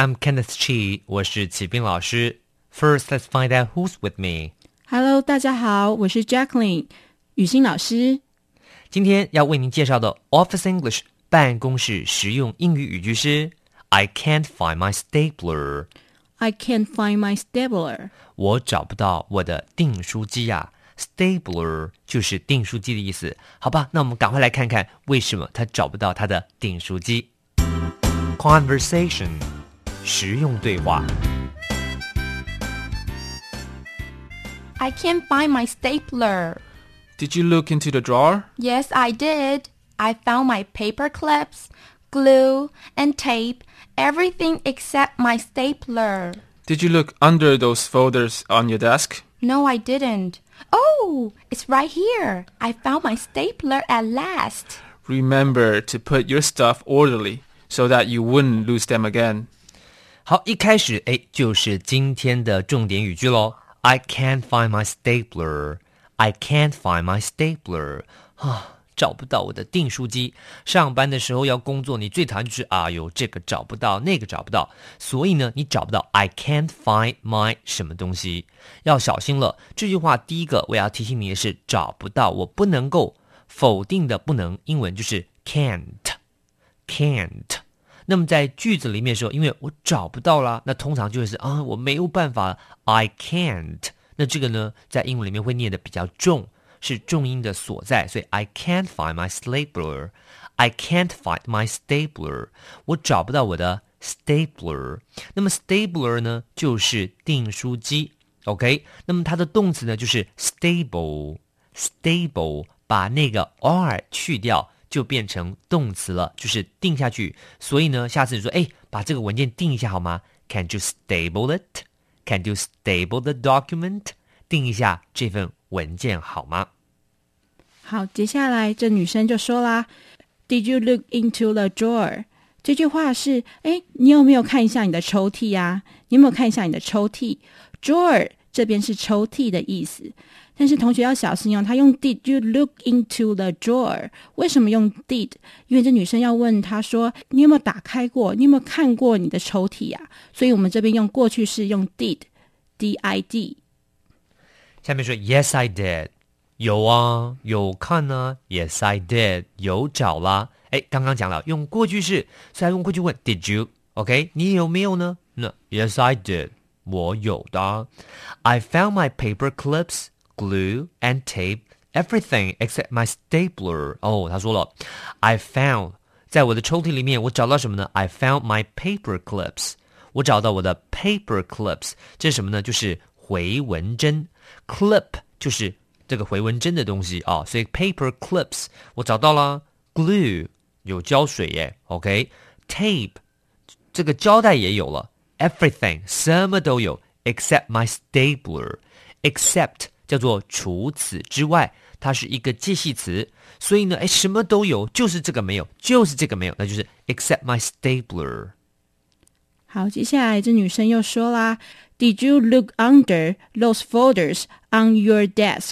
I'm Kenneth Chi，我是齐斌老师。First, let's find out who's with me. Hello，大家好，我是 Jacqueline Office English 办公室实用英语语句是 "I can't find my stapler." I can't find my stapler. 我找不到我的订书机呀、啊。Stapler 就是订书机的意思，好吧？那我们赶快来看看为什么他找不到他的订书机。Conversation. 实用对话。 I can't find my stapler. Did you look into the drawer? Yes, I did. I found my paper clips, glue, and tape, everything except my stapler. Did you look under those folders on your desk? No, I didn't. Oh, it's right here. I found my stapler at last. Remember to put your stuff orderly so that you wouldn't lose them again. 好，一开始哎，就是今天的重点语句喽。I can't find my stapler. I can't find my stapler. 啊，找不到我的订书机。上班的时候要工作，你最讨厌就是啊哟，这个找不到，那个找不到。所以呢，你找不到 I can't find my 什么东西，要小心了。这句话第一个我要提醒你的是，找不到，我不能够否定的不能，英文就是 can't，can't。那么在句子里面说，因为我找不到啦，那通常就是啊，我没有办法，I can't。那这个呢，在英文里面会念的比较重，是重音的所在，所以 I can't find my stapler。I can't find my stapler。我找不到我的 stapler。那么 stapler 呢，就是订书机。OK，那么它的动词呢，就是 stable。stable 把那个 r 去掉。就变成动词了，就是定下去。所以呢，下次你说，哎，把这个文件定一下好吗？Can you stable it? Can you stable the document? 定一下这份文件好吗？好，接下来这女生就说啦：“Did you look into the drawer？” 这句话是，哎，你有没有看一下你的抽屉呀、你有没有看一下你的抽屉？Drawer 这边是抽屉的意思，但是同学要小心哦，他用 Did you look into the drawer？为什么用 did？因为这女生要问他说，你有没有打开过？你有没有看过你的抽屉呀、所以我们这边用过去式用 did，d i d。下面说 Yes, I did。有啊，有看呢、Yes, I did。有找啦。哎，刚刚讲了用过去式，所以用过去问 Did you？OK，你有没有呢？那 Yes, I did。我有的。I found my paper clips, glue and tape, everything except my stapler。哦，他说了，I found 在我的抽屉里面，我找到什么呢？I found my paper clips。我找到我的 paper clips，这是什么呢？就是回纹针。clip 就是这个回纹针的东西啊，所以 paper clips 我找到了。glue 有胶水耶，OK，tape、这个胶带也有了。everything 什么都有，except my stapler。 叫做除此之外，它是一个介系词，所以呢，哎，什么都有，就是这个没有，就是这个没有，那就是 except my stapler。好，接下来这女生又说啦：“Did you look under those folders on your desk？”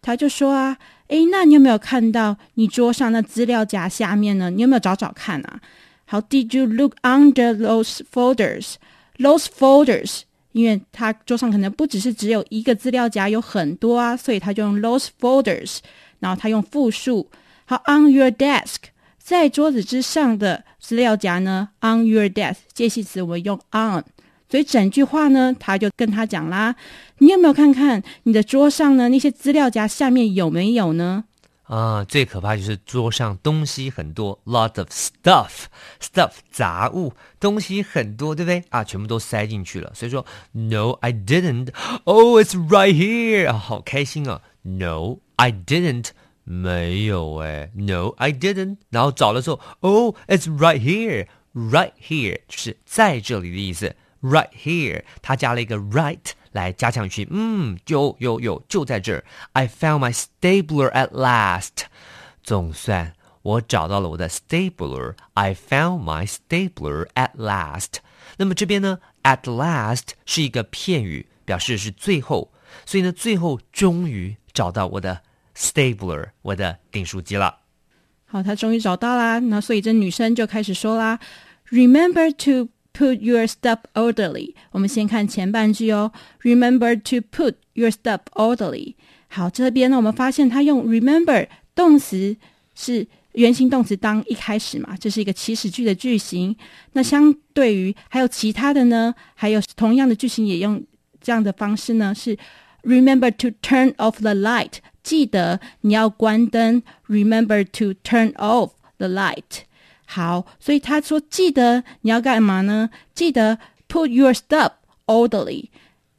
她就说啊，诶，那你有没有看到你桌上那资料夹下面呢？你有没有找找看啊？好，Did you look under those folders？Those folders，因为他桌上可能不只是只有一个资料夹，有很多啊，所以他就用 those folders，然后他用复数。好，on your desk。在桌子之上的资料夹呢，on your desk 介系词我们用 on，所以整句话呢，他就跟他讲啦，你有没有看看你的桌上呢那些资料夹下面有没有呢？啊，最可怕就是桌上东西很多，lots of stuff，stuff 杂物，东西很多，对不对？啊，全部都塞进去了。所以说，No, I didn't. Oh, it's right here. 好开心啊！No, I didn't. 没有哎，No, I didn't。然后找的时候，Oh, it's right here. right here 就是在这里的意思。Right here，它加了一个 right 来加强语气。嗯，有有有，就在这儿。I found my stapler at last。总算我找到了我的 stapler。I found my stapler at last。那么这边呢，at last 是一个片语，表示是最后。所以呢，最后终于找到我的 stapler，我的订书机了。好，他终于找到啦。那所以这女生就开始说啦：“Remember to put your stuff orderly。”我们先看前半句哦。Remember to put your stuff orderly。好，这边呢，我们发现他用 remember 动词是原形动词当一开始嘛，这是一个祈使句的句型。那相对于还有其他的呢，还有同样的句型也用这样的方式呢，是 Remember to turn off the light。记得你要关灯，remember to turn off the light。 好，所以他说记得你要干嘛呢？记得 put your stuff orderly，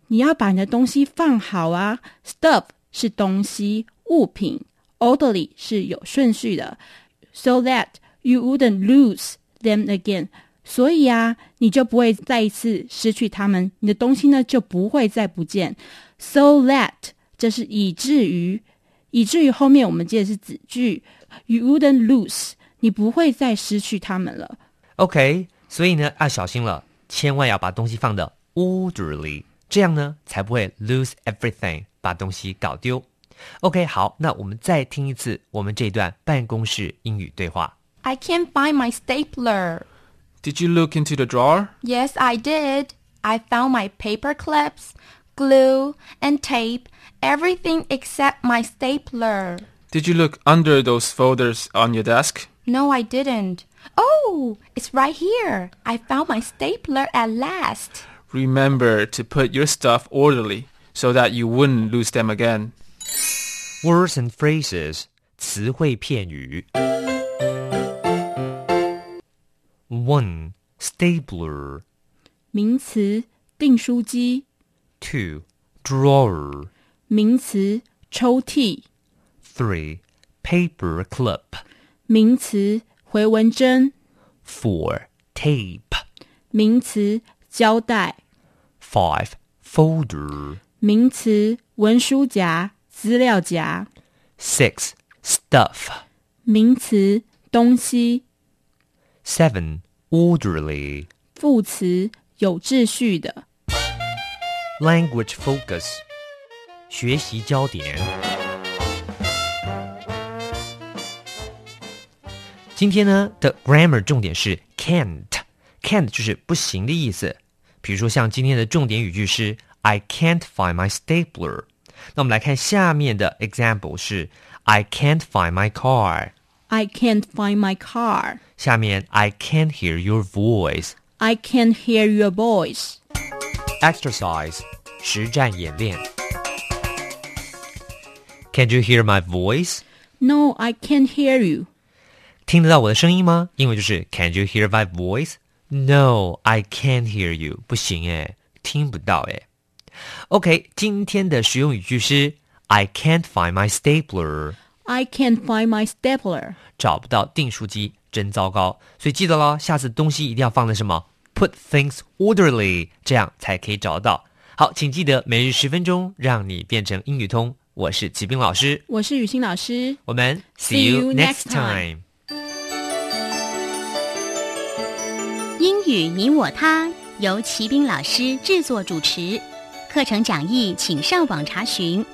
你要把你的东西放好啊。stuff 是东西物品，orderly 是有顺序的，so that you wouldn't lose them again。所以啊，你就不会再一次失去他们，你的东西呢就不会再不见。so that 这是以至于。以至于后面我们接的是子句，You wouldn't lose，你不会再失去它们了。OK，所以呢要小心了，千万要把东西放的 orderly，这样呢才不会 lose everything，把东西搞丢。OK，好，那我们再听一次我们这段办公室英语对话。I can't find my stapler. Did you look into the drawer? Yes, I did. I found my paper clips, glue, and tape everything except my stapler. Did you look under those folders on your desk? No, I didn't. Oh, it's right here. I found my stapler at last. Remember to put your stuff orderly so that you wouldn't lose them again. Words and phrases 词汇片语 One stapler 名词订书机 Two drawer 名词抽屉 Three paper clip 名词回纹针 Four tape 名词胶带 Five folder 名词文书夹资料夹 Six stuff 名词东西 Seven orderly 副词有秩序的 Language focus 学习焦点。 今天呢的 grammar 重点是 can't，can't 就是不行的意思。比如说像今天的重点语句是 I can't find my stapler。那我们来看下面的 example 是 I can't find my car。 I can't find my car. 下面 I can't hear your voice。 I can't hear your voice. exercise 实战演练。Can you hear my voice？ No, I can't hear you. 听得到我的声音吗？英文就是 Can you hear my voice? No, I can't hear you. 不行诶，听不到诶。OK，今天的实用语句是 I can't find my stapler， I can't find my stapler. 找不到订书机，真糟糕。所以记得咯，下次东西一定要放在什么？Put things orderly，这样才可以找得到。好，请记得每日十分钟，让你变成英语通。我是齐斌老师，我是雨欣老师。我们 See see you you next next time. 语你我他由齐兵老师制作主持，课程讲义请上网查询，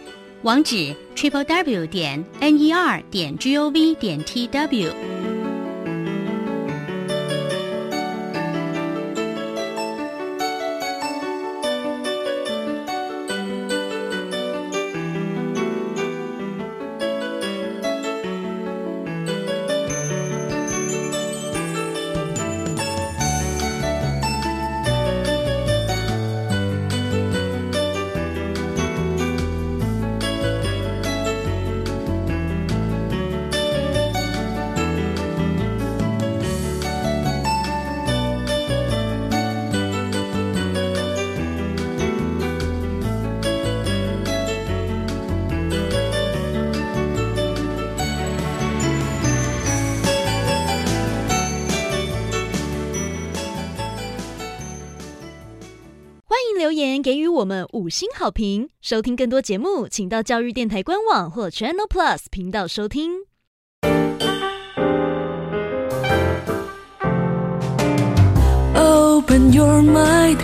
网址 triple w 点 n e r 点 g o v 点 t w。我们五星好评。收听更多节目，请到教育电台官网或 Channel Plus 频道收听。Open your mind.